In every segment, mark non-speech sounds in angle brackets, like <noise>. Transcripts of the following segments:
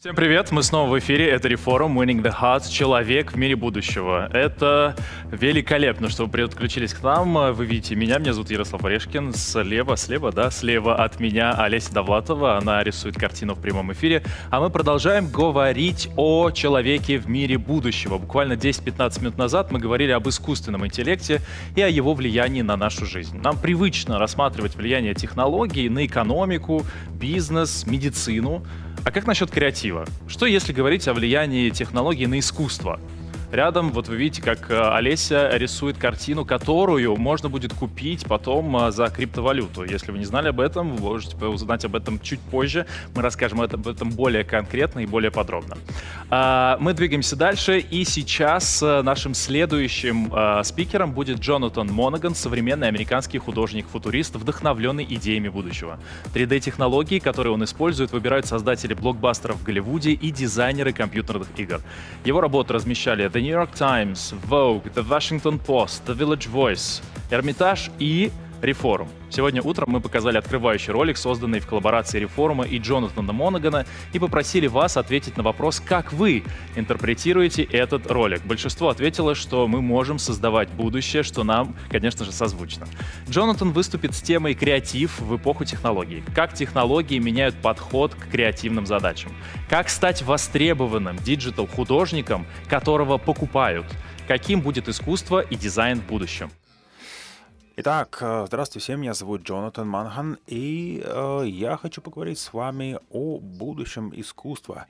Всем привет, мы снова в эфире, это Reform Winning the Hearts, человек в мире будущего. Это великолепно, что вы подключились к нам, вы видите меня, меня зовут Ярослав Орешкин, слева, слева, да, слева от меня Олеся Довлатова, она рисует картину в прямом эфире, а мы продолжаем говорить о человеке в мире будущего. Буквально 10-15 минут назад мы говорили об искусственном интеллекте и о его влиянии на нашу жизнь. Нам привычно рассматривать влияние технологий на экономику, бизнес, медицину, а как насчет креатива? Что если говорить о влиянии технологий на искусство? Рядом, вот вы видите, как э, Олеся рисует картину, которую можно будет купить потом э, за криптовалюту. Если вы не знали об этом, вы можете узнать об этом чуть позже. Мы расскажем об этом более конкретно и более подробно. А, мы двигаемся дальше, и сейчас э, нашим следующим спикером будет Джонатан Монаган, современный американский художник-футурист, вдохновленный идеями будущего. 3D-технологии, которые он использует, выбирают создатели блокбастеров в Голливуде и дизайнеры компьютерных игр. Его работы размещали The New York Times, Vogue, The Washington Post, The Village Voice, Эрмитаж и Реформ. Сегодня утром мы показали открывающий ролик, созданный в коллаборации Реформа и Джонатана Монагана, и попросили вас ответить на вопрос, как вы интерпретируете этот ролик. Большинство ответило, что мы можем создавать будущее, что нам, конечно же, созвучно. Джонатан выступит с темой «Креатив в эпоху технологий». Как технологии меняют подход к креативным задачам. Как стать востребованным диджитал-художником, которого покупают. Каким будет искусство и дизайн в будущем. Итак, э, здравствуйте всем, меня зовут Джонатан Манхан, и э, я хочу поговорить с вами о будущем искусства.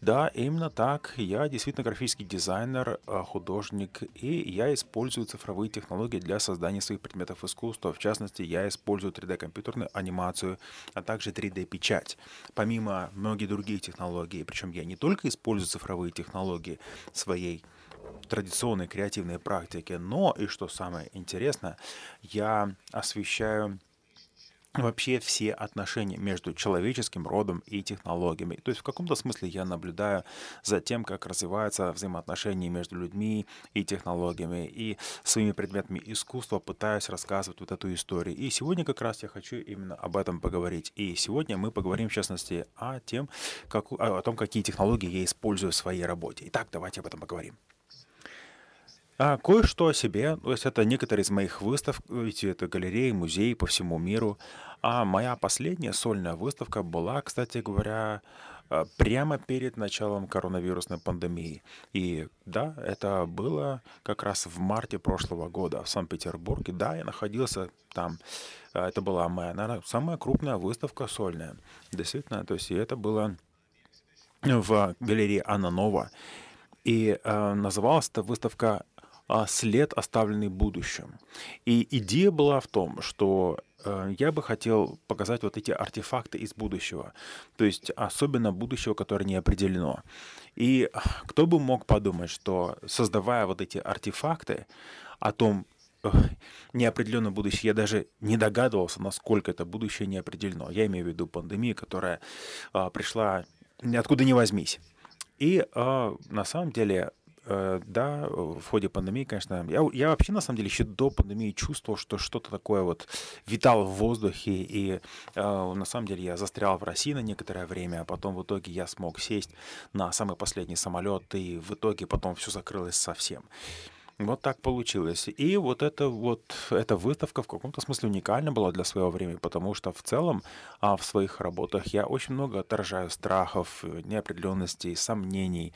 Да, именно так, я действительно графический дизайнер, э, художник, и я использую цифровые технологии для создания своих предметов искусства. В частности, я использую 3D-компьютерную анимацию, а также 3D-печать. Помимо многих других технологий, причем я не только использую цифровые технологии своей традиционной креативной практике, но, и что самое интересное, я освещаю вообще все отношения между человеческим родом и технологиями. То есть в каком-то смысле я наблюдаю за тем, как развиваются взаимоотношения между людьми и технологиями, и своими предметами искусства пытаюсь рассказывать вот эту историю. И сегодня как раз я хочу именно об этом поговорить. И сегодня мы поговорим в частности о, тем, как, о том, какие технологии я использую в своей работе. Итак, давайте об этом поговорим. А, кое-что о себе. То есть это некоторые из моих выставок, ведь это галереи, музеи по всему миру. А моя последняя сольная выставка была, кстати говоря, а, прямо перед началом коронавирусной пандемии. И да, это было как раз в марте прошлого года в Санкт-Петербурге. Да, я находился там. А, это была моя, наверное, самая крупная выставка сольная. Действительно, то есть это было в галерее Анна Нова. И э, называлась эта выставка след, оставленный будущим. И идея была в том, что э, я бы хотел показать вот эти артефакты из будущего, то есть особенно будущего, которое не определено. И кто бы мог подумать, что создавая вот эти артефакты о том, неопределенное будущее, я даже не догадывался, насколько это будущее не определено. Я имею в виду пандемию, которая а, пришла ниоткуда не возьмись. И а, на самом деле да, в ходе пандемии, конечно, я, я вообще, на самом деле, еще до пандемии чувствовал, что что-то такое вот витало в воздухе, и э, на самом деле я застрял в России на некоторое время, а потом в итоге я смог сесть на самый последний самолет, и в итоге потом все закрылось совсем. Вот так получилось. И вот эта вот эта выставка в каком-то смысле уникальна была для своего времени, потому что в целом а, в своих работах я очень много отражаю страхов, неопределенностей, сомнений,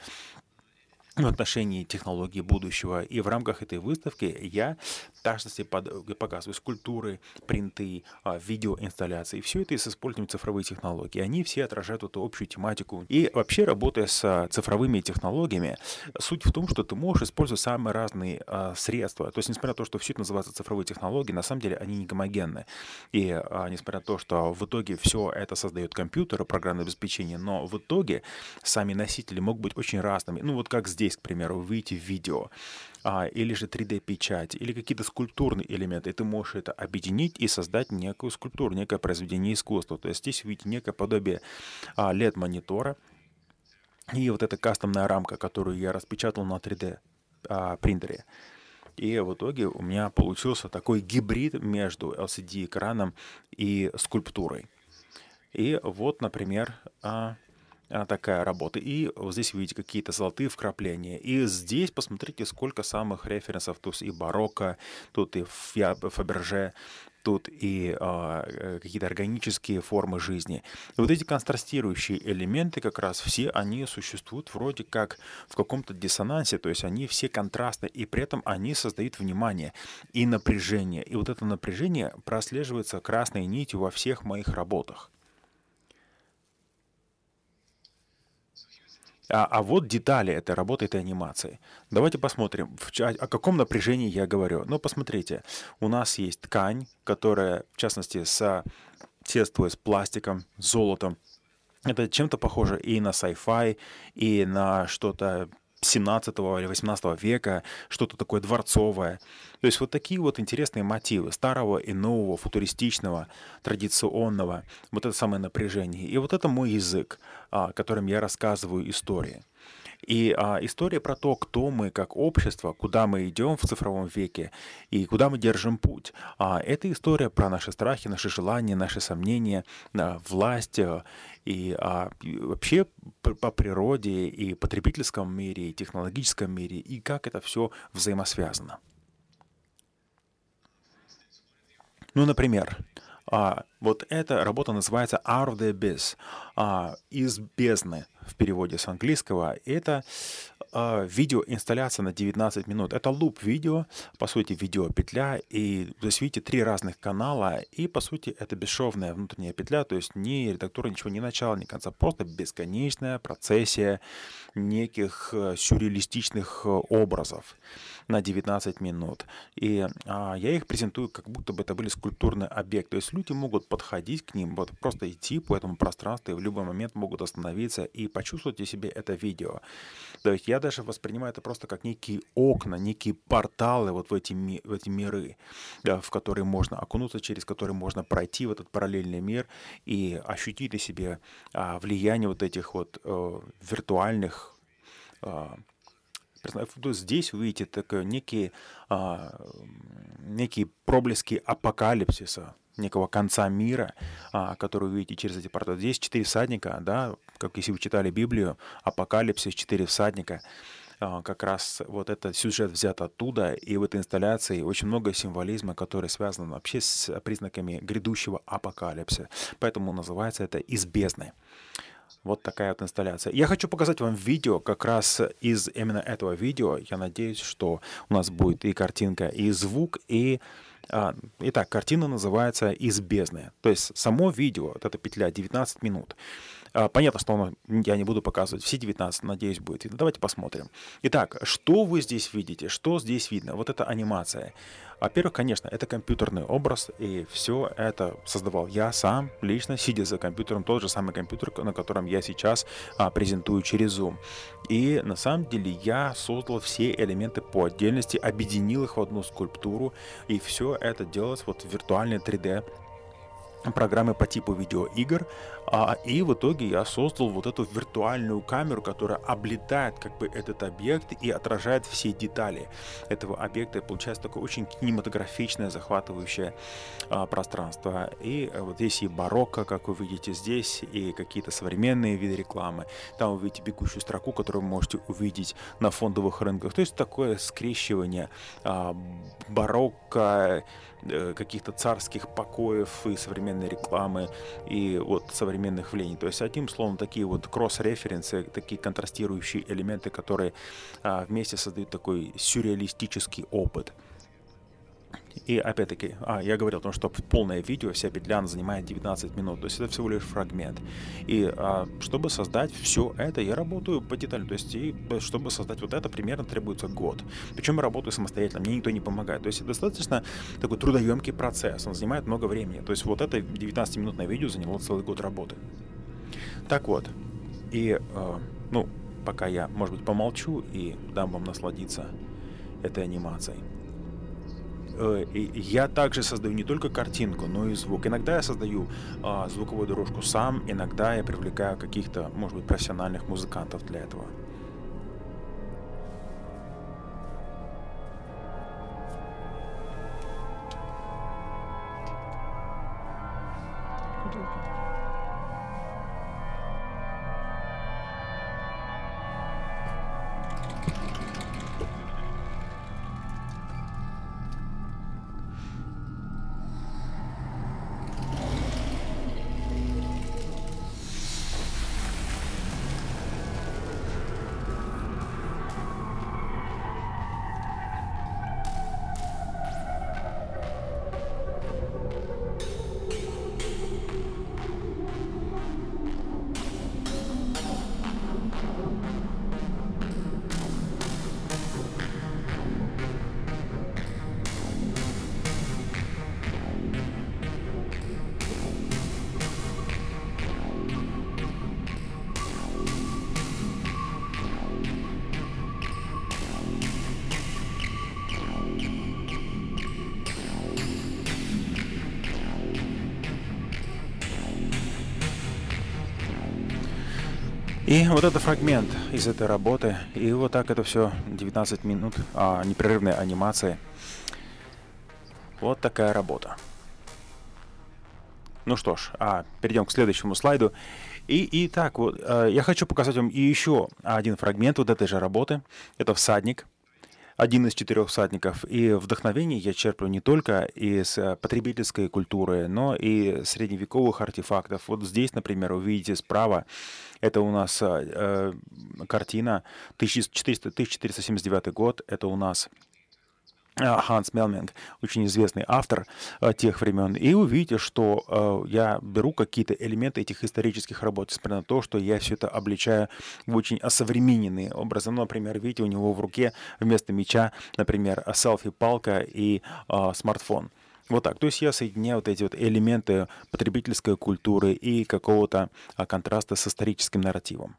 в отношении технологий будущего. И в рамках этой выставки я, в частности, под, показываю скульптуры, принты, а, видеоинсталляции. Все это с использованием цифровых технологий. Они все отражают эту общую тематику. И вообще, работая с а, цифровыми технологиями, суть в том, что ты можешь использовать самые разные а, средства. То есть, несмотря на то, что все это называется цифровые технологии, на самом деле они не гомогенны. И несмотря на то, что в итоге все это создает компьютер, программное обеспечение, но в итоге сами носители могут быть очень разными. Ну вот как здесь здесь, к примеру, вы видите видео, а, или же 3D-печать, или какие-то скульптурные элементы, и ты можешь это объединить и создать некую скульптуру, некое произведение искусства. То есть здесь видите некое подобие а, LED-монитора, и вот эта кастомная рамка, которую я распечатал на 3D а. И в итоге у меня получился такой гибрид между LCD-экраном и скульптурой. И вот, например, а, такая работа. И вот здесь видите какие-то золотые вкрапления. И здесь посмотрите, сколько самых референсов. Тут и барокко, тут и Фаберже, тут и э, какие-то органические формы жизни. И вот эти контрастирующие элементы как раз все они существуют вроде как в каком-то диссонансе, то есть они все контрастны, и при этом они создают внимание и напряжение. И вот это напряжение прослеживается красной нитью во всех моих работах. А, а вот детали этой работы, этой анимации. Давайте посмотрим, в, о, о каком напряжении я говорю. Ну, посмотрите, у нас есть ткань, которая, в частности, соседствует с пластиком, золотом. Это чем-то похоже и на sci-fi, и на что-то 17 или 18 века, что-то такое дворцовое. То есть вот такие вот интересные мотивы старого и нового, футуристичного, традиционного, вот это самое напряжение. И вот это мой язык, а, которым я рассказываю истории. И а, история про то, кто мы как общество, куда мы идем в цифровом веке и куда мы держим путь. А, это история про наши страхи, наши желания, наши сомнения, а, власть а, и, а, и вообще по природе и потребительском мире, и технологическом мире, и как это все взаимосвязано. Ну, например, а, вот эта работа называется Out of the Abyss, а, из бездны в переводе с английского. Это а, видеоинсталляция на 19 минут. Это луп видео, по сути, видеопетля. И то есть, видите, три разных канала. И, по сути, это бесшовная внутренняя петля, то есть ни редактора, ничего, ни начала, ни конца. Просто бесконечная процессия неких э, сюрреалистичных э, образов на 19 минут. И а, я их презентую, как будто бы это были скульптурные объекты. То есть люди могут подходить к ним, вот просто идти по этому пространству и в любой момент могут остановиться и почувствовать в себе это видео. То есть я даже воспринимаю это просто как некие окна, некие порталы вот в эти, в эти миры, да, в которые можно окунуться, через которые можно пройти в этот параллельный мир и ощутить на себе а, влияние вот этих вот э, виртуальных а, Здесь вы видите такие некие, а, некие проблески апокалипсиса, некого конца мира, а, который вы видите через эти порталы. Здесь четыре всадника, да, как если вы читали Библию, апокалипсис, четыре всадника, а, как раз вот этот сюжет взят оттуда, и в этой инсталляции очень много символизма, который связан вообще с признаками грядущего апокалипсиса. Поэтому называется это «Из бездны». Вот такая вот инсталляция. Я хочу показать вам видео как раз из именно этого видео. Я надеюсь, что у нас будет и картинка, и звук, и... А, итак, картина называется «Из бездны». То есть само видео, вот эта петля 19 минут. А, понятно, что оно, я не буду показывать все 19, надеюсь, будет видно. Давайте посмотрим. Итак, что вы здесь видите? Что здесь видно? Вот это анимация. Во-первых, конечно, это компьютерный образ, и все это создавал я сам, лично, сидя за компьютером, тот же самый компьютер, на котором я сейчас а, презентую через Zoom. И на самом деле я создал все элементы по отдельности, объединил их в одну скульптуру, и все это делалось вот в виртуальной 3D программы по типу видеоигр, а, и в итоге я создал вот эту виртуальную камеру, которая облетает как бы этот объект и отражает все детали этого объекта, и получается такое очень кинематографичное, захватывающее а, пространство. И вот здесь и барокко, как вы видите здесь, и какие-то современные виды рекламы. Там вы видите бегущую строку, которую вы можете увидеть на фондовых рынках. То есть такое скрещивание а, барокко, Э, каких-то царских покоев и современной рекламы и вот современных явлений. То есть, одним словом, такие вот кросс-референсы, такие контрастирующие элементы, которые а, вместе создают такой сюрреалистический опыт. И опять-таки, а, я говорил о том, что полное видео, вся петля занимает 19 минут, то есть это всего лишь фрагмент. И а, чтобы создать все это, я работаю по деталям, то есть и чтобы создать вот это, примерно требуется год. Причем я работаю самостоятельно, мне никто не помогает. То есть достаточно такой трудоемкий процесс, он занимает много времени. То есть вот это 19-минутное видео заняло целый год работы. Так вот, и, э, ну, пока я, может быть, помолчу и дам вам насладиться этой анимацией. Э, я также создаю не только картинку, но и звук. Иногда я создаю а, звуковую дорожку сам, иногда я привлекаю каких-то, может быть, профессиональных музыкантов для этого. И вот это фрагмент из этой работы. И вот так это все 19 минут а, непрерывной анимации. Вот такая работа. Ну что ж, а, перейдем к следующему слайду. И, и так вот, э, я хочу показать вам еще один фрагмент вот этой же работы. Это «Всадник», один из четырех всадников. И вдохновение я черплю не только из э, потребительской культуры, но и средневековых артефактов. Вот здесь, например, вы видите справа, это у нас э, картина 1400, 1479 год, это у нас Э, Ханс Мелминг, очень известный автор э, тех времен, и увидите, что э, я беру какие-то элементы этих исторических работ, несмотря на то, что я все это обличаю в очень осовремененные образы. Ну, например, видите, у него в руке вместо меча, например, селфи-палка и э, смартфон. Вот так. То есть я соединяю вот эти вот элементы потребительской культуры и какого-то контраста с историческим нарративом.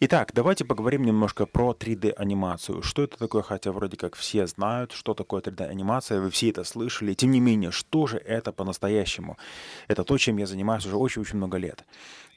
Итак, давайте поговорим немножко про 3D-анимацию. Что это такое, хотя вроде как все знают, что такое 3D-анимация, вы все это слышали. Тем не менее, что же это по-настоящему? Это то, чем я занимаюсь уже очень-очень много лет.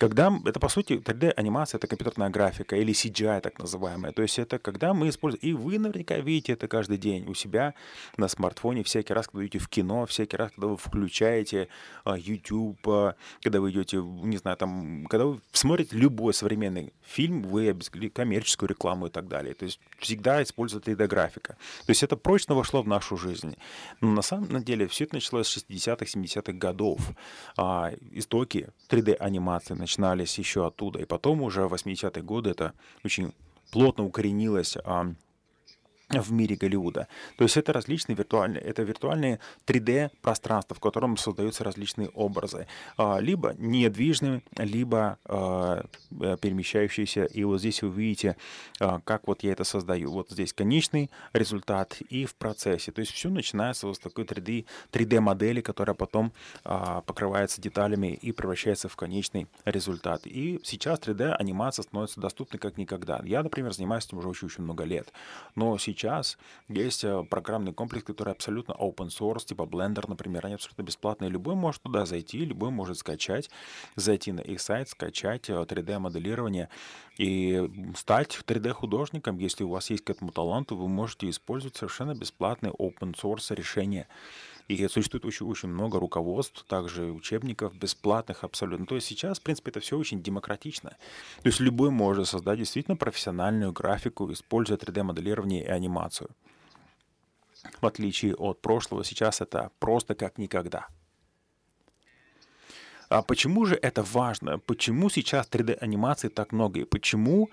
Когда это, по сути, 3D-анимация — это компьютерная графика или CGI так называемая. То есть это когда мы используем... И вы наверняка видите это каждый день у себя на смартфоне, всякий раз, когда идете в кино, всякий раз, когда вы включаете uh, YouTube, uh, когда вы идете, не знаю, там, когда вы смотрите любой современный фильм, вы коммерческую рекламу и так далее. То есть всегда используют 3D-графика. То есть это прочно вошло в нашу жизнь. Но на самом деле все это началось с 60-х, 70-х годов. А, истоки 3D-анимации начинались еще оттуда. И потом уже в 80-е годы это очень плотно укоренилось в мире Голливуда. То есть это различные виртуальные, это виртуальные 3D-пространства, в котором создаются различные образы. А, либо недвижные, либо а, э, перемещающиеся. И вот здесь вы видите, а, как вот я это создаю. Вот здесь конечный результат и в процессе. То есть все начинается вот с такой 3D, 3D-модели, которая потом покрывается деталями и превращается в конечный результат. И сейчас 3D-анимация становится доступной как никогда. Я, например, занимаюсь этим уже очень-очень много лет. Но сейчас сейчас есть э, программный комплекс, который абсолютно open source, типа Blender, например, они абсолютно бесплатные. Любой может туда зайти, любой может скачать, зайти на их сайт, скачать 3D-моделирование э, и стать 3D-художником. Если у вас есть к этому талант, вы можете использовать совершенно бесплатные open source решения. И существует очень, очень много руководств, также учебников бесплатных абсолютно. То есть сейчас, в принципе, это все очень демократично. То есть любой может создать действительно профессиональную графику, используя 3D-моделирование и анимацию. В отличие от прошлого, сейчас это просто как никогда. А почему же это важно? Почему сейчас 3D-анимации так много? И почему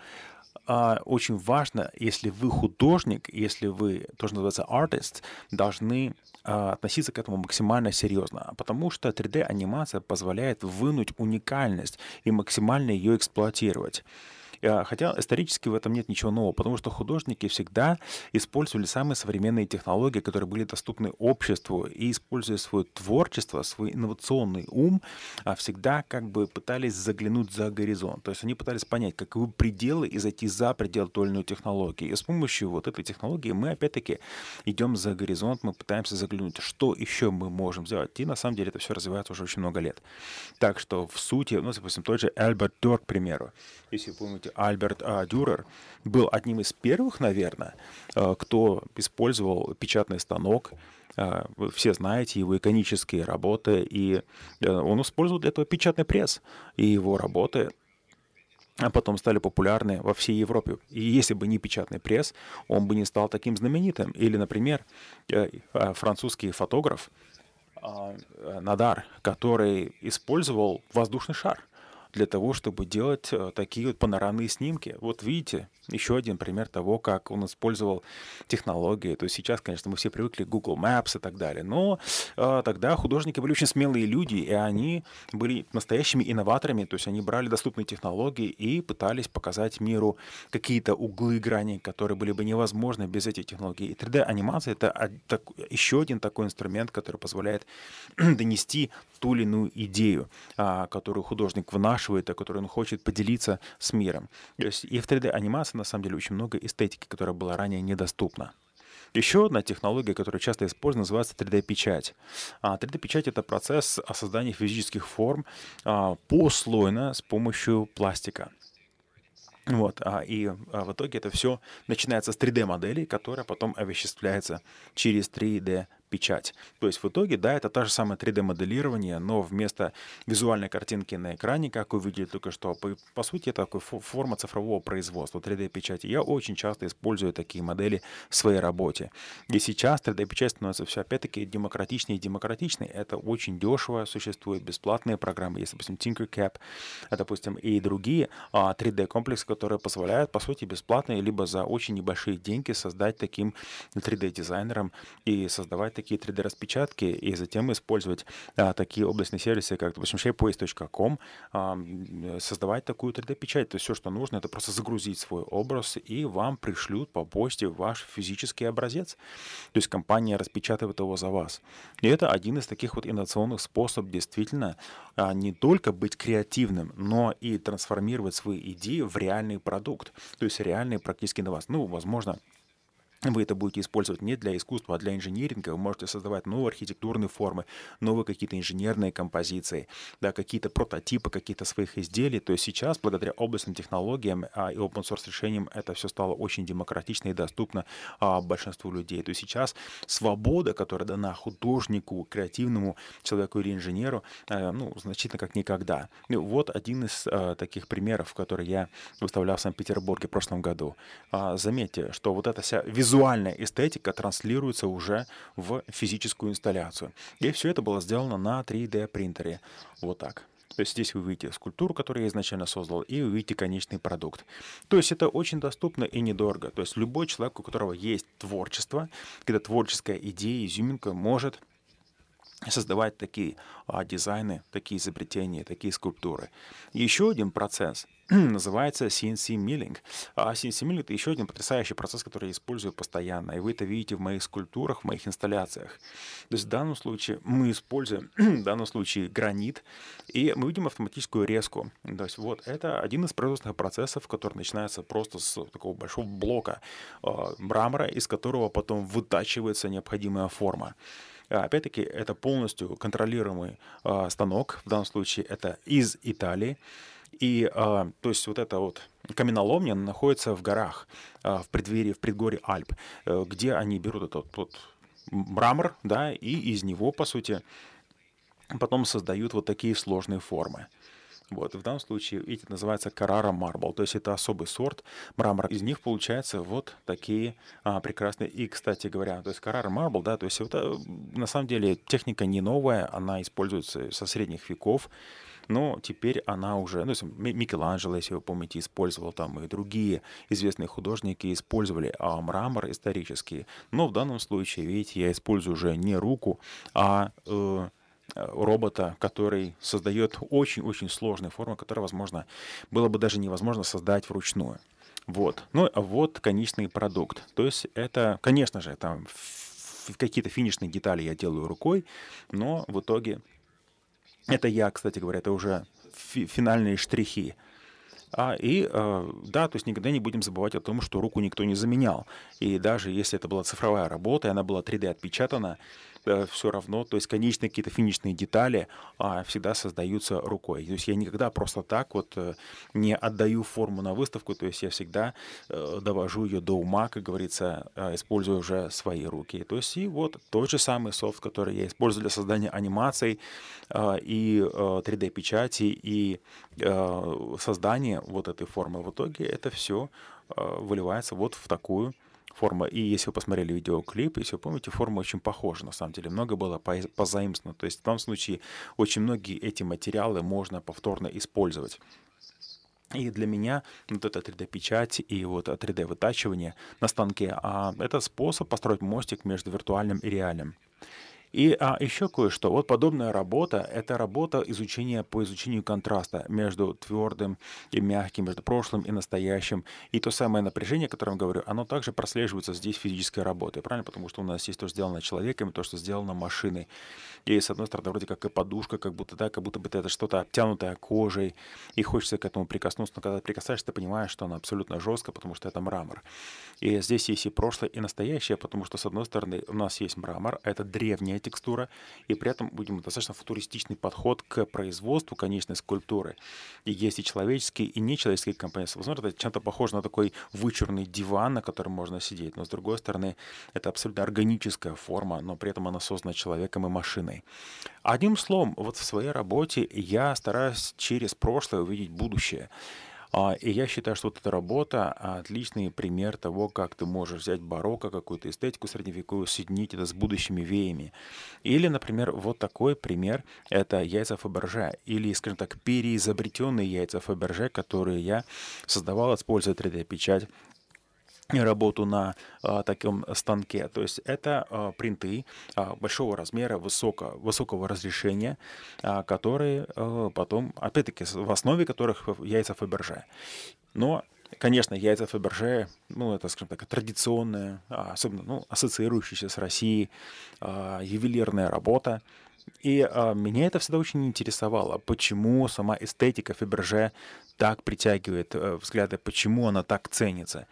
а, очень важно, если вы художник, если вы, то, что называется artist, должны а, относиться к этому максимально серьезно, потому что 3D-анимация позволяет вынуть уникальность и максимально ее эксплуатировать. А, хотя исторически в этом нет ничего нового, потому что художники всегда использовали самые современные технологии, которые были доступны обществу, и используя свое творчество, свой инновационный ум, а, всегда как бы пытались заглянуть за горизонт. То есть они пытались понять, каковы пределы и зайти за предел той или иной технологии. И с помощью вот этой технологии мы опять-таки идем за горизонт, мы пытаемся заглянуть, что еще мы можем сделать. И на самом деле это все развивается уже очень много лет. Так что в сути, ну, допустим, тот же Альберт Дюр, к примеру. Если помните, Альберт а, Дюрер был одним из первых, наверное, а, кто использовал печатный станок, а, вы все знаете его иконические работы, и э, он использовал для этого печатный пресс, и его работы а потом стали популярны во всей Европе. И если бы не печатный пресс, он бы не стал таким знаменитым. Или, например, э, французский фотограф Надар, который использовал воздушный шар для того, чтобы делать э, такие вот панорамные снимки. Вот видите, еще один пример того, как он использовал технологии. То есть сейчас, конечно, мы все привыкли к Google Maps и так далее, но э, тогда художники были очень смелые люди, и они были настоящими инноваторами, то есть они брали доступные технологии и пытались показать миру какие-то углы грани, которые были бы невозможны без этих технологий. И 3D-анимация — это еще один такой инструмент, который позволяет <clears throat> донести ту или иную идею, а, которую художник вынашивает, о которой он хочет поделиться с миром. То есть и в 3D-анимации на самом деле очень много эстетики, которая была ранее недоступна. Еще одна технология, которая часто используется, называется 3D-печать. 3D-печать — это процесс создания физических форм а, послойно с помощью пластика. Вот, а, и а, в итоге это все начинается с 3D-моделей, которая потом овеществляется через 3D печать. То есть в итоге, да, это та же самая 3D-моделирование, но вместо визуальной картинки на экране, как вы видели только что, по, по сути, это такая форма цифрового производства 3D-печати. Я очень часто использую такие модели в своей работе. И сейчас 3D-печать становится все, опять-таки, демократичнее и демократичнее. Это очень дешево, существуют бесплатные программы, есть, допустим, Tinkercad, а, допустим, и другие 3D-комплексы, а, которые позволяют, по сути, бесплатно, либо за очень небольшие деньги создать таким 3D-дизайнером и создавать такие 3D-распечатки и затем использовать а, такие областные сервисы, как, допустим, shapeways.com, а, создавать такую 3D-печать. То есть все, что нужно, это просто загрузить свой образ, и вам пришлют по почте ваш физический образец. То есть компания распечатывает его за вас. И это один из таких вот инновационных способов действительно а, не только быть креативным, но и трансформировать свои идеи в реальный продукт. То есть реальный практически на вас. Ну, возможно, вы это будете использовать не для искусства, а для инженеринга. Вы можете создавать новые архитектурные формы, новые какие-то инженерные композиции, да, какие-то прототипы какие-то своих изделий. То есть сейчас, благодаря областным технологиям а, и open source решениям, это все стало очень демократично и доступно а, большинству людей. То есть сейчас свобода, которая дана художнику, креативному человеку или инженеру, а, ну, значительно как никогда. Ну, вот один из а, таких примеров, который я выставлял в Санкт-Петербурге в прошлом году. А, заметьте, что вот эта вся визуальная визуальная эстетика транслируется уже в физическую инсталляцию. И все это было сделано на 3D принтере. Вот так. То есть здесь вы видите скульптуру, которую я изначально создал, и вы видите конечный продукт. То есть это очень доступно и недорого. То есть любой человек, у которого есть творчество, когда творческая идея, изюминка может создавать такие а, дизайны, такие изобретения, такие скульптуры. Еще один процесс <clears throat> называется CNC Milling. А CNC Milling — это еще один потрясающий процесс, который я использую постоянно, и вы это видите в моих скульптурах, в моих инсталляциях. То есть в данном случае мы используем, <clears throat> в данном случае гранит, и мы видим автоматическую резку. То есть вот это один из производственных процессов, который начинается просто с такого большого блока э, мрамора, из которого потом вытачивается необходимая форма. А, опять-таки, это полностью контролируемый э, станок. В данном случае это из Италии. И, э, то есть, вот эта вот каменоломня находится в горах, э, в преддверии, в предгорье Альп, э, где они берут этот вот мрамор, да, и из него, по сути, потом создают вот такие сложные формы. Вот, в данном случае, видите, называется Carrara Marble, то есть это особый сорт мрамора. Из них получаются вот такие а, прекрасные. И, кстати говоря, то есть Carrara Marble, да, то есть это на самом деле техника не новая, она используется со средних веков, но теперь она уже, ну, Микеланджело, если вы помните, использовал там и другие известные художники использовали а, мрамор исторический, но в данном случае, видите, я использую уже не руку, а э, робота, который создает очень-очень сложные формы, которые, возможно, было бы даже невозможно создать вручную. Вот. Ну, а вот конечный продукт. То есть это, конечно же, там какие-то финишные детали я делаю рукой, но в итоге это я, кстати говоря, это уже фи- финальные штрихи. А, и э, да, то есть никогда не будем забывать о том, что руку никто не заменял. И даже если это была цифровая работа, и она была 3D отпечатана, Э, все равно, то есть конечные какие-то финишные детали а, всегда создаются рукой. То есть я никогда просто так вот э, не отдаю форму на выставку, то есть я всегда э, довожу ее до ума, как говорится, используя уже свои руки. То есть и вот тот же самый софт, который я использую для создания анимаций и 3D-печати, и создания вот этой формы. В итоге это все выливается вот в такую форма, и если вы посмотрели видеоклип, если вы помните, форма очень похожа, на самом деле, много было позаимствовано, то есть в том случае очень многие эти материалы можно повторно использовать. И для меня вот эта 3D-печать и вот 3D-вытачивание на станке а, — это способ построить мостик между виртуальным и реальным. И а, еще кое-что. Вот подобная работа — это работа изучения по изучению контраста между твердым и мягким, между прошлым и настоящим. И то самое напряжение, о котором я говорю, оно также прослеживается здесь физической работой, правильно? Потому что у нас есть то, что сделано человеком, и то, что сделано машиной. И с одной стороны, вроде как и подушка, как будто, да, как будто бы это что-то обтянутое кожей, и хочется к этому прикоснуться, но когда ты прикасаешься, ты понимаешь, что она абсолютно жесткая, потому что это мрамор. И здесь есть и прошлое, и настоящее, потому что, с одной стороны, у нас есть мрамор, а это древняя древняя текстура, и при этом будем достаточно футуристичный подход к производству конечной скульптуры. И есть и человеческие, и нечеловеческие компоненты. Возможно, это чем-то похоже на такой вычурный диван, на котором можно сидеть, но с другой стороны, это абсолютно органическая форма, но при этом она создана человеком и машиной. Одним словом, вот в своей работе я стараюсь через прошлое увидеть будущее. А, и я считаю, что вот эта работа отличный пример того, как ты можешь взять барокко, какую-то эстетику средневековую, соединить это с будущими веями. Или, например, вот такой пример — это яйца Фаберже, или, скажем так, переизобретенные яйца Фаберже, которые я создавал, используя 3D-печать работу на а, таком станке. То есть это а, принты а, большого размера, высоко, высокого разрешения, а, которые а, потом, опять-таки, в основе которых яйца Фаберже. Но Конечно, яйца Фаберже, ну, это, скажем так, традиционная, а, особенно, ну, ассоциирующаяся с Россией, а, ювелирная работа. И а, меня это всегда очень интересовало, почему сама эстетика Фаберже так притягивает а, взгляды, почему она так ценится.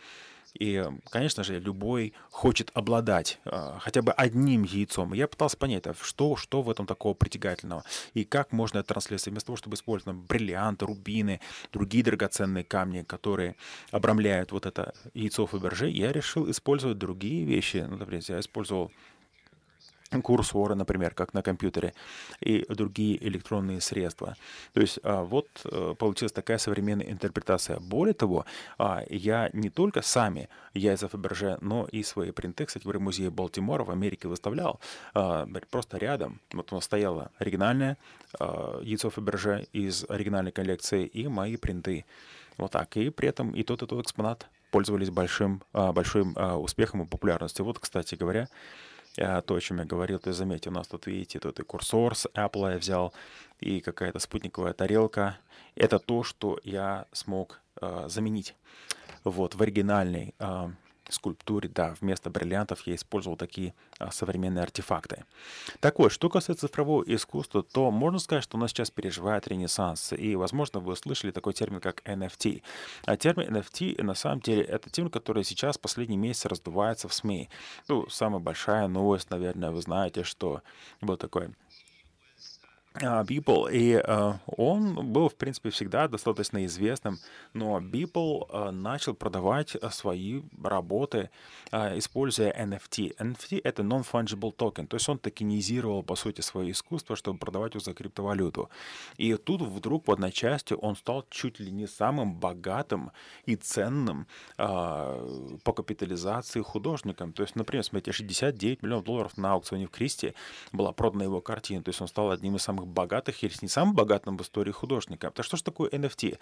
И, конечно же, любой хочет обладать э, хотя бы одним яйцом. я пытался понять, а что, что в этом такого притягательного, и как можно это транслировать, вместо того, чтобы использовать бриллианты, рубины, другие драгоценные камни, которые обрамляют вот это яйцо Фаберже, я решил использовать другие вещи. Ну, например, я использовал курсоры, например, как на компьютере, и другие электронные средства. То есть а, вот э, получилась такая современная интерпретация. Более того, а, я не только сами яйца Фаберже, но и свои принты, кстати, в музее Балтимора в Америке выставлял, а, просто рядом. Вот у нас стояло оригинальное яйцо Фаберже из оригинальной коллекции и мои принты. Вот так. И при этом и тот, и тот экспонат пользовались большим, большим успехом и популярностью. Вот, кстати говоря, то, о чем я говорил, ты заметил, у нас тут, видите, тут и курсор с Apple я взял, и какая-то спутниковая тарелка. Это то, что я смог э, заменить вот, в оригинальной э, скульптуре, да, вместо бриллиантов я использовал такие а, современные артефакты. Так вот, что касается цифрового искусства, то можно сказать, что у нас сейчас переживает ренессанс, и, возможно, вы слышали такой термин, как NFT. А термин NFT, на самом деле, это термин, который сейчас последние месяцы раздувается в СМИ. Ну, самая большая новость, наверное, вы знаете, что был такой Beeple, и uh, он был, в принципе, всегда достаточно известным, но Beeple uh, начал продавать свои работы, uh, используя NFT. NFT — это Non-Fungible Token, то есть он токенизировал, по сути, свое искусство, чтобы продавать его за криптовалюту. И тут вдруг в одночасье он стал чуть ли не самым богатым и ценным по капитализации художником. То есть, например, смотрите, 69 миллионов долларов на аукционе в Кристи была продана его картина, то есть он стал одним из самых самых богатых или не самым богатым в истории художника. А что же такое NFT?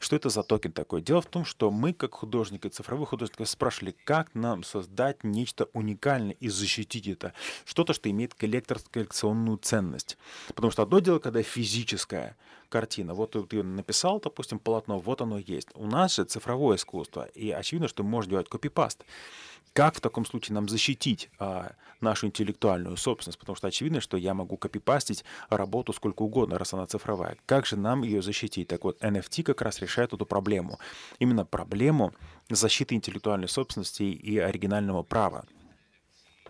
Что это за токен такой? Дело в том, что мы, как художники, цифровые художники, спрашивали, как нам создать нечто уникальное и защитить это. Что-то, что имеет коллекционную ценность. Потому что одно дело, когда физическое, картина. Вот ты написал, допустим, полотно, вот оно есть. У нас же цифровое искусство, и очевидно, что можно делать копипаст. Как в таком случае нам защитить а, нашу интеллектуальную собственность? Потому что очевидно, что я могу копипастить работу сколько угодно, раз она цифровая. Как же нам ее защитить? Так вот, NFT как раз решает эту проблему. Именно проблему защиты интеллектуальной собственности и оригинального права.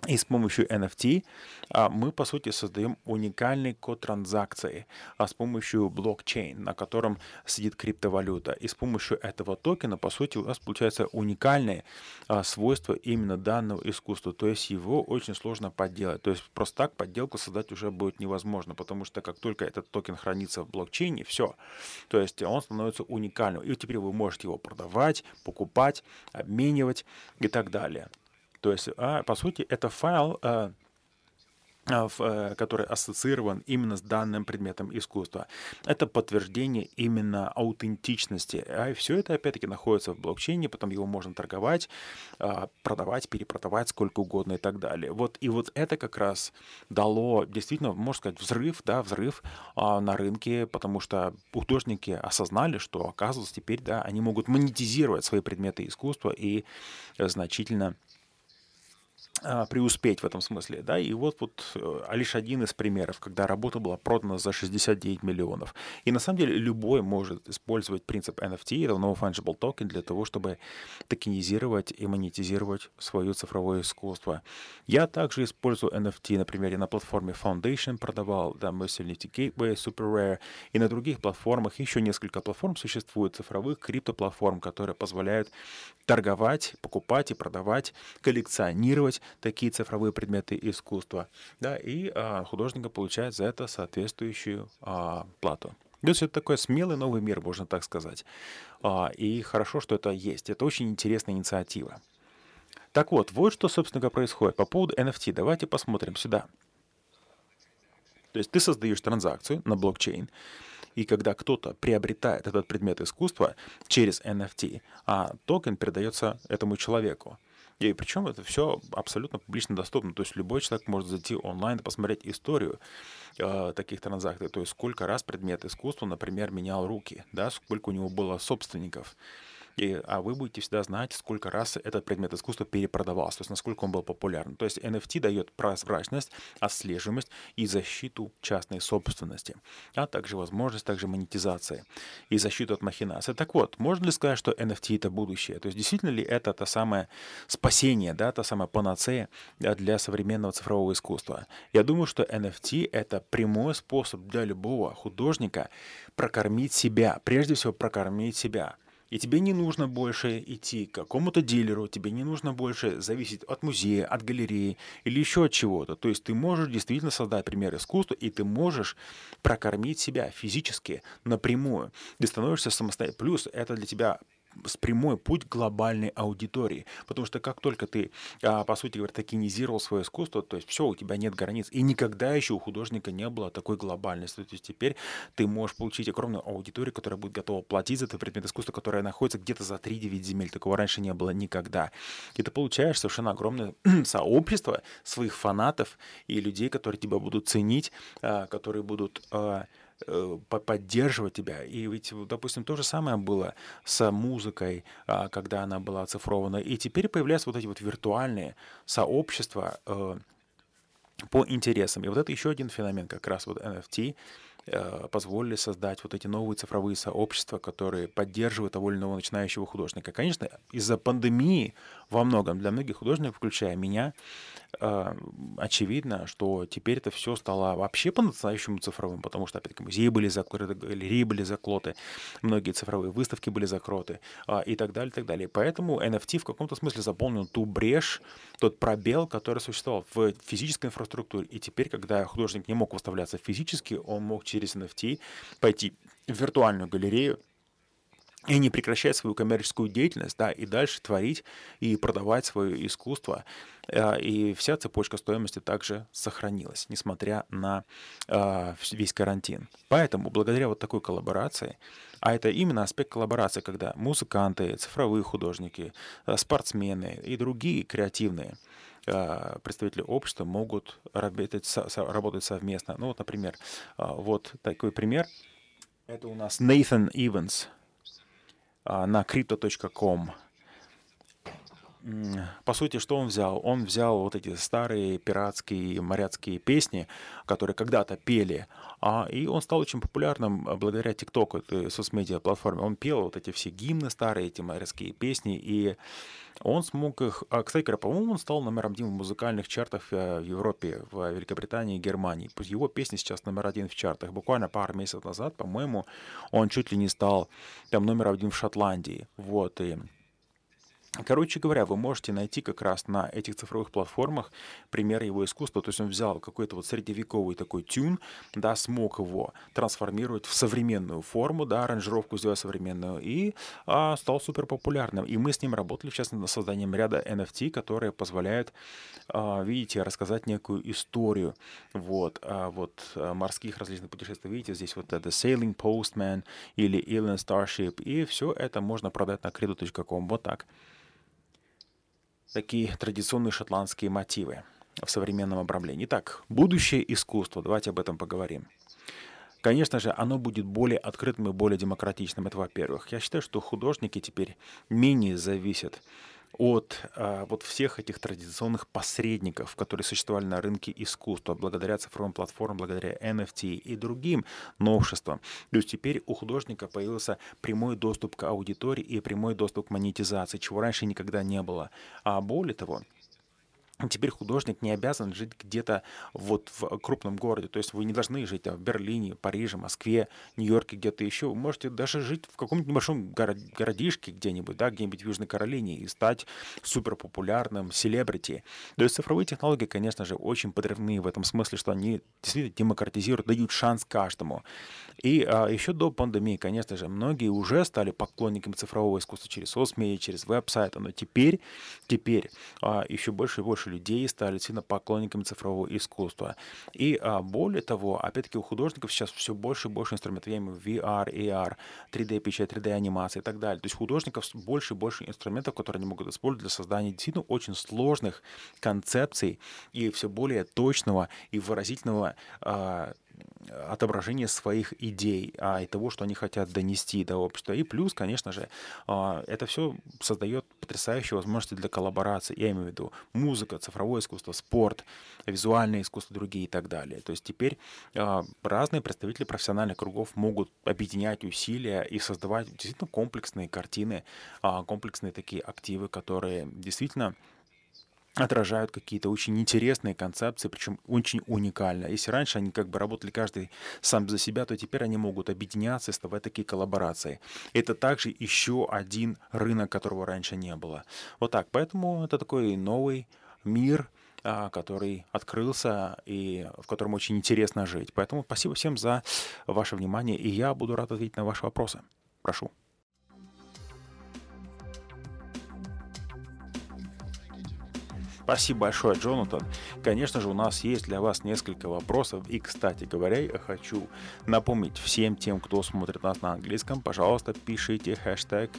И с помощью NFT а, мы, по сути, создаем уникальный код транзакции а с помощью блокчейн, на котором сидит криптовалюта. И с помощью этого токена, по сути, у нас получается уникальное а, свойство именно данного искусства. То есть его очень сложно подделать. То есть просто так подделку создать уже будет невозможно, потому что как только этот токен хранится в блокчейне, все. То есть он становится уникальным. И теперь вы можете его продавать, покупать, обменивать и так далее. То есть, а, по сути, это файл, а, а, э, который ассоциирован именно с данным предметом искусства. Это подтверждение именно аутентичности. А все это, опять-таки, находится в блокчейне, потом его можно торговать, а, продавать, перепродавать сколько угодно и так далее. Вот, и вот это как раз дало, действительно, можно сказать, взрыв, да, взрыв на рынке, потому что художники осознали, что, оказывается, теперь, да, они могут монетизировать свои предметы искусства и значительно а, преуспеть в этом смысле, да, и вот, вот а лишь один из примеров, когда работа была продана за 69 миллионов. И на самом деле любой может использовать принцип NFT, это Non-Fungible Token, для того, чтобы токенизировать и монетизировать свое цифровое искусство. Я также использую NFT, например, я на платформе Foundation продавал, да, Mercy NFT Gateway, Super Rare, и на других платформах, еще несколько платформ существует, цифровых криптоплатформ, которые позволяют торговать, покупать и продавать, коллекционировать такие цифровые предметы искусства, да, и а, художника получает за это соответствующую а, плату. То есть это такой смелый новый мир, можно так сказать. А, и хорошо, что это есть. Это очень интересная инициатива. Так вот, вот что, собственно происходит. По поводу NFT, давайте посмотрим сюда. То есть ты создаешь транзакцию на блокчейн, и когда кто-то приобретает этот предмет искусства через NFT, а токен передается этому человеку. И причем это все абсолютно публично доступно. То есть любой человек может зайти онлайн и посмотреть историю э, таких транзакций. То есть сколько раз предмет искусства, например, менял руки, да, сколько у него было собственников. И, а вы будете всегда знать, сколько раз этот предмет искусства перепродавался, то есть насколько он был популярен. То есть NFT дает прозрачность, отслеживаемость и защиту частной собственности, а также возможность также монетизации и защиту от махинаций. Так вот, можно ли сказать, что NFT это будущее? То есть действительно ли это то самое спасение, да, та самая панацея для современного цифрового искусства? Я думаю, что NFT это прямой способ для любого художника прокормить себя, прежде всего прокормить себя – и тебе не нужно больше идти к какому-то дилеру, тебе не нужно больше зависеть от музея, от галереи или еще от чего-то. То есть ты можешь действительно создать пример искусства, и ты можешь прокормить себя физически напрямую. Ты становишься самостоятельным. Плюс это для тебя с прямой путь к глобальной аудитории. Потому что как только ты, а, по сути говоря, токенизировал свое искусство, то есть все, у тебя нет границ. И никогда еще у художника не было такой глобальности. То есть теперь ты можешь получить огромную аудиторию, которая будет готова платить за этот предмет искусства, которая находится где-то за 3-9 земель. Такого раньше не было никогда. И ты получаешь совершенно огромное <clears throat> сообщество своих фанатов и людей, которые тебя будут ценить, а, которые будут а, поддерживать тебя. И ведь, допустим, то же самое было с музыкой, а, когда она была оцифрована. И теперь появляются вот эти вот виртуальные сообщества э, по интересам. И вот это еще один феномен, как раз вот NFT, Э, позволили создать вот эти новые цифровые сообщества, которые поддерживают того или иного начинающего художника. Конечно, из-за пандемии во многом для многих художников, включая меня, э, очевидно, что теперь это все стало вообще по-настоящему цифровым, потому что, опять-таки, музеи были закрыты, галереи были закрыты, многие цифровые выставки были закрыты а, и так далее, и так далее. Поэтому NFT в каком-то смысле заполнил ту брешь, тот пробел, который существовал в физической инфраструктуре. И теперь, когда художник не мог выставляться физически, он мог через NFT пойти в виртуальную галерею, и не прекращать свою коммерческую деятельность, да, и дальше творить и продавать свое искусство. Э, и вся цепочка стоимости также сохранилась, несмотря на э, весь карантин. Поэтому благодаря вот такой коллаборации, а это именно аспект коллаборации, когда музыканты, цифровые художники, э, спортсмены и другие креативные представители общества могут работать, работать совместно. Ну вот, например, вот такой пример. Это у нас Evans, а, на crypto.com. По сути, что он взял? Он взял вот эти старые пиратские моряцкие песни, которые когда-то пели, а, и он стал очень популярным благодаря ТикТоку, соцмедиа платформе. Он пел вот эти все гимны старые, эти моряцкие песни, и он смог их... А, кстати говоря, по-моему, он стал номер один в музыкальных чартах э, в Европе, в Великобритании и Германии. Его песни сейчас номер один в чартах. Буквально пару месяцев назад, по-моему, он чуть ли не стал там номер один в Шотландии. Вот, и Короче говоря, вы можете найти как раз на этих цифровых платформах пример его искусства. То есть он взял какой-то вот средневековый такой тюн, да, смог его трансформировать в современную форму, да, аранжировку сделать современную, и а, стал супер популярным. И мы с ним работали, в частности, над созданием ряда NFT, которые позволяют, а, видите, рассказать некую историю вот, а, вот а, морских различных путешествий. Видите, здесь вот The Sailing Postman или Alien Starship, и все это можно продать на credo.com. Вот так такие традиционные шотландские мотивы в современном обрамлении. Итак, будущее искусство. Давайте об этом поговорим. Конечно же, оно будет более открытым и более демократичным. Это во-первых. Я считаю, что художники теперь менее зависят от а, вот всех этих традиционных посредников, которые существовали на рынке искусства, благодаря цифровым платформам, благодаря NFT и другим новшествам. То есть теперь у художника появился прямой доступ к аудитории и прямой доступ к монетизации, чего раньше никогда не было. А более того, Теперь художник не обязан жить где-то вот в крупном городе. То есть вы не должны жить там, в Берлине, Париже, Москве, Нью-Йорке, где-то еще. Вы можете даже жить в каком-нибудь небольшом городишке где-нибудь, да, где-нибудь в Южной Каролине и стать супер популярным селебрити. То есть цифровые технологии, конечно же, очень подрывные в этом смысле, что они действительно демократизируют, дают шанс каждому. И а, еще до пандемии, конечно же, многие уже стали поклонниками цифрового искусства через соцмедиа, через веб-сайты, но теперь, теперь а, еще больше и больше больше людей стали сильно поклонниками цифрового искусства. И а, более того, опять-таки у художников сейчас все больше и больше инструментов. Я имею в виду VR, AR, 3D-печать, 3D-анимация и так далее. То есть художников больше и больше инструментов, которые они могут использовать для создания действительно очень сложных концепций и все более точного и выразительного а, отображение своих идей, а и того, что они хотят донести до общества. И плюс, конечно же, а, это все создает потрясающие возможности для коллаборации. Я имею в виду музыка, цифровое искусство, спорт, визуальное искусство, другие и так далее. То есть теперь а, разные представители профессиональных кругов могут объединять усилия и создавать действительно комплексные картины, а, комплексные такие активы, которые действительно отражают какие-то очень интересные концепции, причем очень уникально. Если раньше они как бы работали каждый сам за себя, то теперь они могут объединяться и создавать такие коллаборации. Это также еще один рынок, которого раньше не было. Вот так. Поэтому это такой новый мир, а, который открылся и в котором очень интересно жить. Поэтому спасибо всем за ваше внимание, и я буду рад ответить на ваши вопросы. Прошу. Спасибо большое, Джонатан. Конечно же, у нас есть для вас несколько вопросов. И, кстати говоря, я хочу напомнить всем тем, кто смотрит нас на английском, пожалуйста, пишите хэштег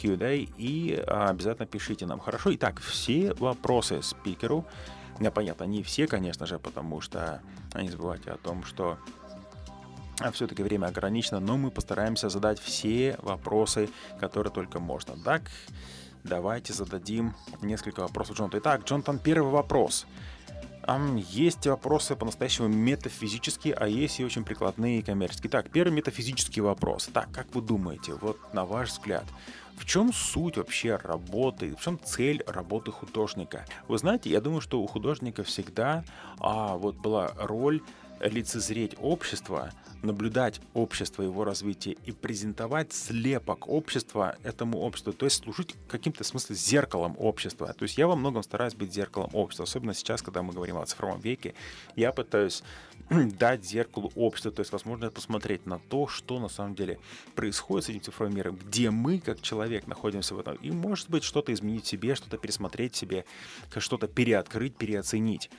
Q&A и обязательно пишите нам. Хорошо? Итак, все вопросы спикеру, не, понятно, не все, конечно же, потому что не забывайте о том, что все-таки время ограничено, но мы постараемся задать все вопросы, которые только можно. Так, Давайте зададим несколько вопросов Джонатану. Итак, Джонатан, первый вопрос. Есть вопросы по-настоящему метафизические, а есть и очень прикладные и коммерческие. Так, первый метафизический вопрос. Так, как вы думаете, вот на ваш взгляд, в чем суть вообще работы, в чем цель работы художника? Вы знаете, я думаю, что у художника всегда а, вот была роль лицезреть общество, наблюдать общество, его развитие и презентовать слепок общества этому обществу, то есть служить каким-то смысле зеркалом общества. То есть я во многом стараюсь быть зеркалом общества, особенно сейчас, когда мы говорим о цифровом веке, я пытаюсь <clears throat> дать зеркалу общества, то есть возможно посмотреть на то, что на самом деле происходит с этим цифровым миром, где мы, как человек, находимся в этом, и может быть что-то изменить себе, что-то пересмотреть себе, что-то переоткрыть, переоценить.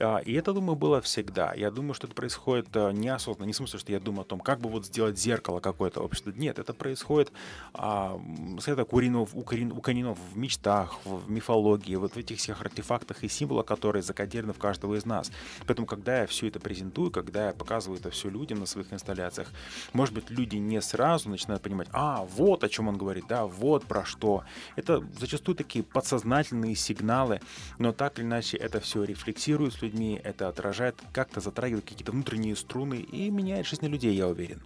А, и это, думаю, было всегда. Я думаю, что это происходит э, неосознанно. Не в смысле, что я думаю о том, как бы вот сделать зеркало какое-то общество. Нет, это происходит а, это куринов, у, корин, у конинов в мечтах, в мифологии, вот в этих всех артефактах и символах, которые закодированы в каждого из нас. Поэтому, когда я все это презентую, когда я показываю это все людям на своих инсталляциях, может быть, люди не сразу начинают понимать, а, вот о чем он говорит, да, вот про что. Это зачастую такие подсознательные сигналы, но так или иначе это все рефлексирует людьми, это отражает, как-то затрагивает какие-то внутренние струны и меняет жизнь людей, я уверен.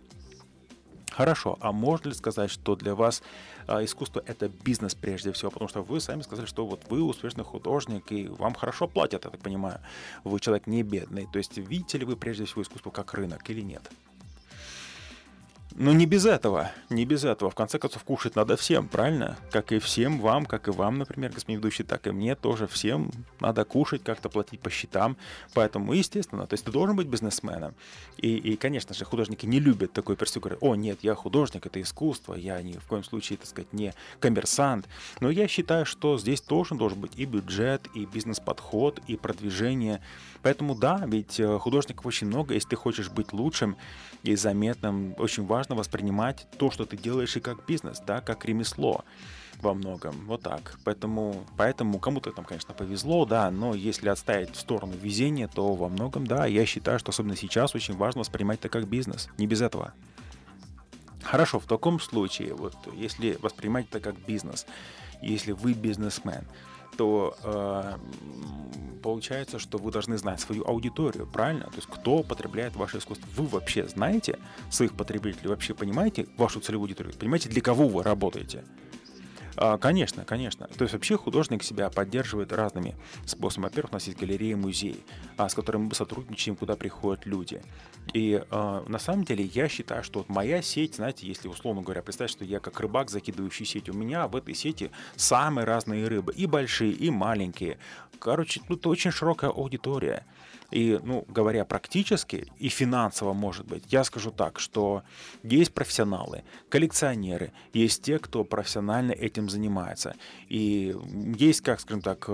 Хорошо, а можно ли сказать, что для вас а, искусство это бизнес прежде всего? Потому что вы сами сказали, что вот вы успешный художник, и вам хорошо платят, я так понимаю. Вы человек не бедный. То есть видите ли вы прежде всего искусство как рынок или нет? Ну, не без этого, не без этого. В конце концов, кушать надо всем, правильно? Как и всем вам, как и вам, например, господин ведущий, так и мне тоже всем надо кушать, как-то платить по счетам. Поэтому, естественно, то есть ты должен быть бизнесменом. И, и конечно же, художники не любят такой перспективы. Говорят, о, нет, я художник, это искусство, я ни в коем случае, так сказать, не коммерсант. Но я считаю, что здесь тоже должен быть и бюджет, и бизнес-подход, и продвижение. Поэтому да, ведь э, художников очень много, если ты хочешь быть лучшим и заметным, очень важно важно воспринимать то, что ты делаешь, и как бизнес, да, как ремесло во многом. Вот так. Поэтому, поэтому кому-то там, конечно, повезло, да, но если отставить в сторону везения, то во многом, да, я считаю, что особенно сейчас очень важно воспринимать это как бизнес. Не без этого. Хорошо, в таком случае, вот если воспринимать это как бизнес, если вы бизнесмен, то э, получается, что вы должны знать свою аудиторию, правильно? То есть кто потребляет ваше искусство. Вы вообще знаете своих потребителей, вообще понимаете вашу целевую аудиторию? Понимаете, для кого вы работаете? А, конечно, конечно. То есть вообще художник себя поддерживает разными способами. Во-первых, у нас есть галереи, музеи, а, с которыми мы сотрудничаем, куда приходят люди. И э, на самом деле я считаю, что вот моя сеть, знаете, если условно говоря, представьте, что я как рыбак, закидывающий сеть, у меня в этой сети самые разные рыбы, и большие, и маленькие. Короче, тут очень широкая аудитория. И, ну, говоря практически и финансово, может быть, я скажу так, что есть профессионалы, коллекционеры, есть те, кто профессионально этим занимается. И есть, как скажем так,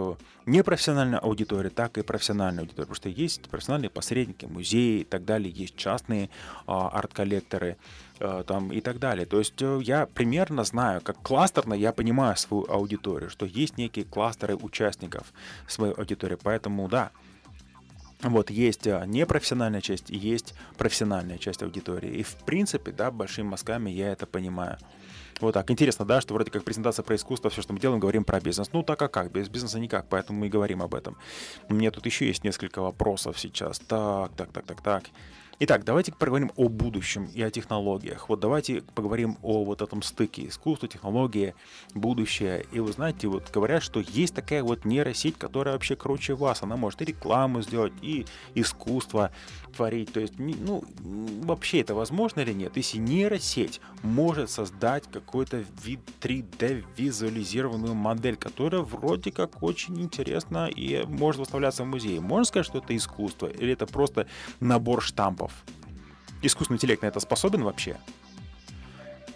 непрофессиональная аудитория, так и профессиональная аудитория. Потому что есть профессиональные посредники, музеи и так далее, есть частные а, арт-коллекторы а, там и так далее. То есть э, я примерно знаю, как кластерно я понимаю свою аудиторию, что есть некие кластеры участников своей аудитории. Поэтому да, вот есть а, непрофессиональная часть и есть профессиональная часть аудитории. И в принципе, да, большими мазками я это понимаю. Вот так. Интересно, да, что вроде как презентация про искусство, все, что мы делаем, говорим про бизнес. Ну, так а как? Без бизнеса никак, поэтому мы и говорим об этом. У меня тут еще есть несколько вопросов сейчас. Так, так, так, так, так. Итак, давайте поговорим о будущем и о технологиях. Вот давайте поговорим о вот этом стыке искусства, технологии, будущее. И вы знаете, вот говорят, что есть такая вот нейросеть, которая вообще круче вас. Она может и рекламу сделать, и искусство творить. То есть, ну, вообще это возможно или нет? Если нейросеть может создать какой-то вид 3D визуализированную модель, которая вроде как очень интересна и может выставляться в музее, можно сказать, что это искусство? Или это просто набор штампов? Этапов. Искусственный интеллект на это способен вообще?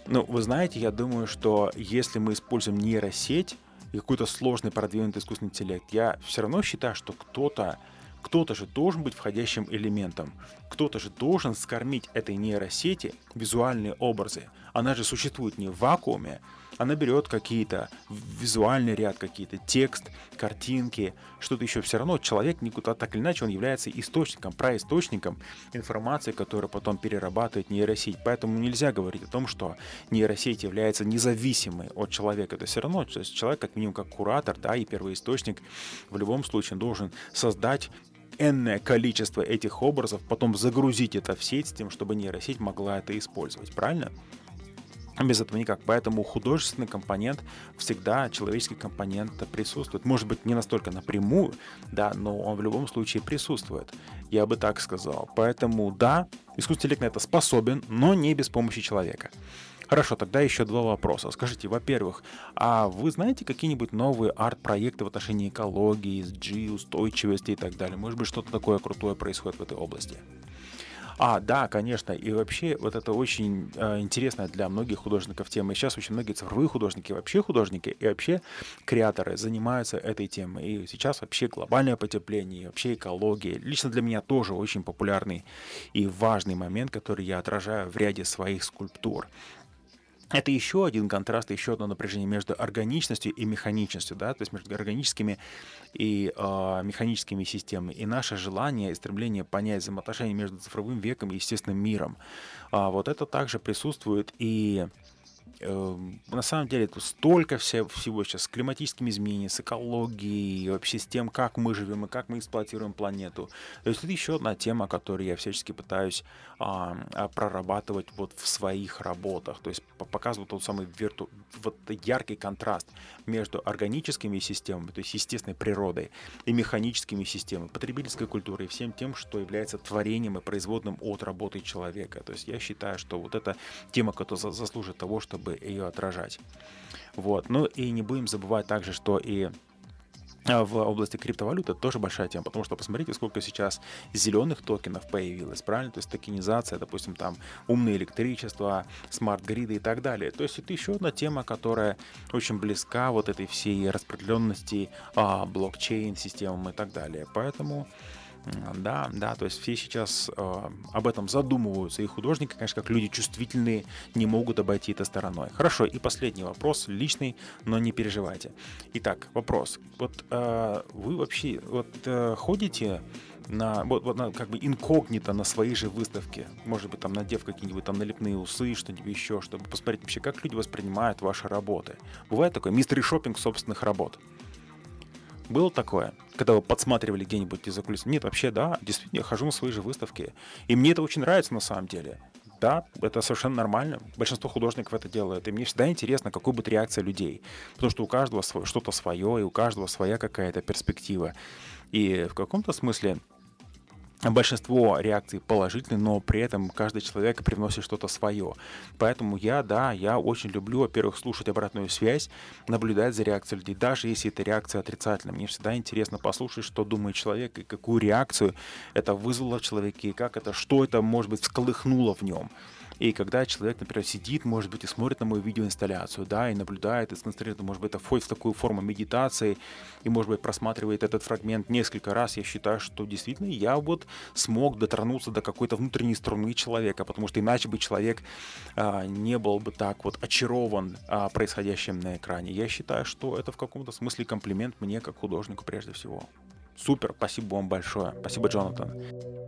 Ну, вы знаете, я думаю, что если мы используем нейросеть и какой-то сложный продвинутый искусственный интеллект, я все равно считаю, что кто-то кто-то же должен быть входящим элементом. Кто-то же должен скормить этой нейросети визуальные образы. Она же существует не в вакууме, она берет какие-то визуальный ряд, какие-то текст, картинки, что-то еще. Все равно человек никуда так или иначе он является источником, происточником информации, которую потом перерабатывает нейросеть. Поэтому нельзя говорить о том, что нейросеть является независимой от человека. Это все равно то есть человек как минимум как куратор, да, и первоисточник в любом случае должен создать энное количество этих образов, потом загрузить это в сеть с тем, чтобы нейросеть могла это использовать. Правильно? Без этого никак. Поэтому художественный компонент всегда, человеческий компонент присутствует. Может быть, не настолько напрямую, да, но он в любом случае присутствует. Я бы так сказал. Поэтому, да, искусственный интеллект на это способен, но не без помощи человека. Хорошо, тогда еще два вопроса. Скажите, во-первых, а вы знаете какие-нибудь новые арт-проекты в отношении экологии, SG, устойчивости и так далее? Может быть, что-то такое крутое происходит в этой области? А, да, конечно. И вообще вот это очень э, интересная для многих художников тема. И сейчас очень многие цифровые художники, вообще художники и вообще креаторы занимаются этой темой. И сейчас вообще глобальное потепление, вообще экология. Лично для меня тоже очень популярный и важный момент, который я отражаю в ряде своих скульптур. Это еще один контраст, еще одно напряжение между органичностью и механичностью, да, то есть между органическими и э, механическими системами. И наше желание и стремление понять взаимоотношения между цифровым веком и естественным миром. А, вот это также присутствует и на самом деле тут столько всего сейчас с климатическими изменениями, с экологией, вообще с тем, как мы живем и как мы эксплуатируем планету. То есть это еще одна тема, которую я всячески пытаюсь а, прорабатывать вот в своих работах. То есть показывать тот самый вирту, вот яркий контраст между органическими системами, то есть естественной природой, и механическими системами, потребительской культурой и всем тем, что является творением и производным от работы человека. То есть я считаю, что вот эта тема, которая заслужит того, чтобы чтобы ее отражать. Вот. Ну и не будем забывать также, что и а, в области криптовалюты тоже большая тема, потому что посмотрите, сколько сейчас зеленых токенов появилось, правильно? То есть токенизация, допустим, там умное электричество, смарт-гриды и так далее. То есть это еще одна тема, которая очень близка вот этой всей распределенности а, блокчейн системам и так далее. Поэтому да, да, то есть все сейчас э, об этом задумываются, и художники, конечно, как люди чувствительные, не могут обойти это стороной. Хорошо, и последний вопрос, личный, но не переживайте. Итак, вопрос. Вот э, вы вообще вот э, ходите на, вот, вот на, как бы инкогнито на свои же выставки, может быть, там надев какие-нибудь там налепные усы, что-нибудь еще, чтобы посмотреть вообще, как люди воспринимают ваши работы. Бывает такое мистери шопинг собственных работ. Было такое, когда вы подсматривали где-нибудь из-за кулис? Нет, вообще, да, действительно, я хожу на свои же выставки. И мне это очень нравится на самом деле. Да, это совершенно нормально. Большинство художников это делает. И мне всегда интересно, какой будет реакция людей. Потому что у каждого что-то свое, и у каждого своя какая-то перспектива. И в каком-то смысле большинство реакций положительные, но при этом каждый человек привносит что-то свое. Поэтому я, да, я очень люблю, во-первых, слушать обратную связь, наблюдать за реакцией людей, даже если эта реакция отрицательная. Мне всегда интересно послушать, что думает человек и какую реакцию это вызвало в человеке, и как это, что это, может быть, всколыхнуло в нем. И когда человек, например, сидит, может быть, и смотрит на мою видеоинсталляцию, да, и наблюдает, и сконцентрирует, может быть, это входит в такую форму медитации, и, может быть, просматривает этот фрагмент несколько раз, я считаю, что действительно я вот смог дотронуться до какой-то внутренней струны человека, потому что иначе бы человек а, не был бы так вот очарован а, происходящим на экране. Я считаю, что это в каком-то смысле комплимент мне как художнику прежде всего. Супер, спасибо вам большое. Спасибо, Джонатан.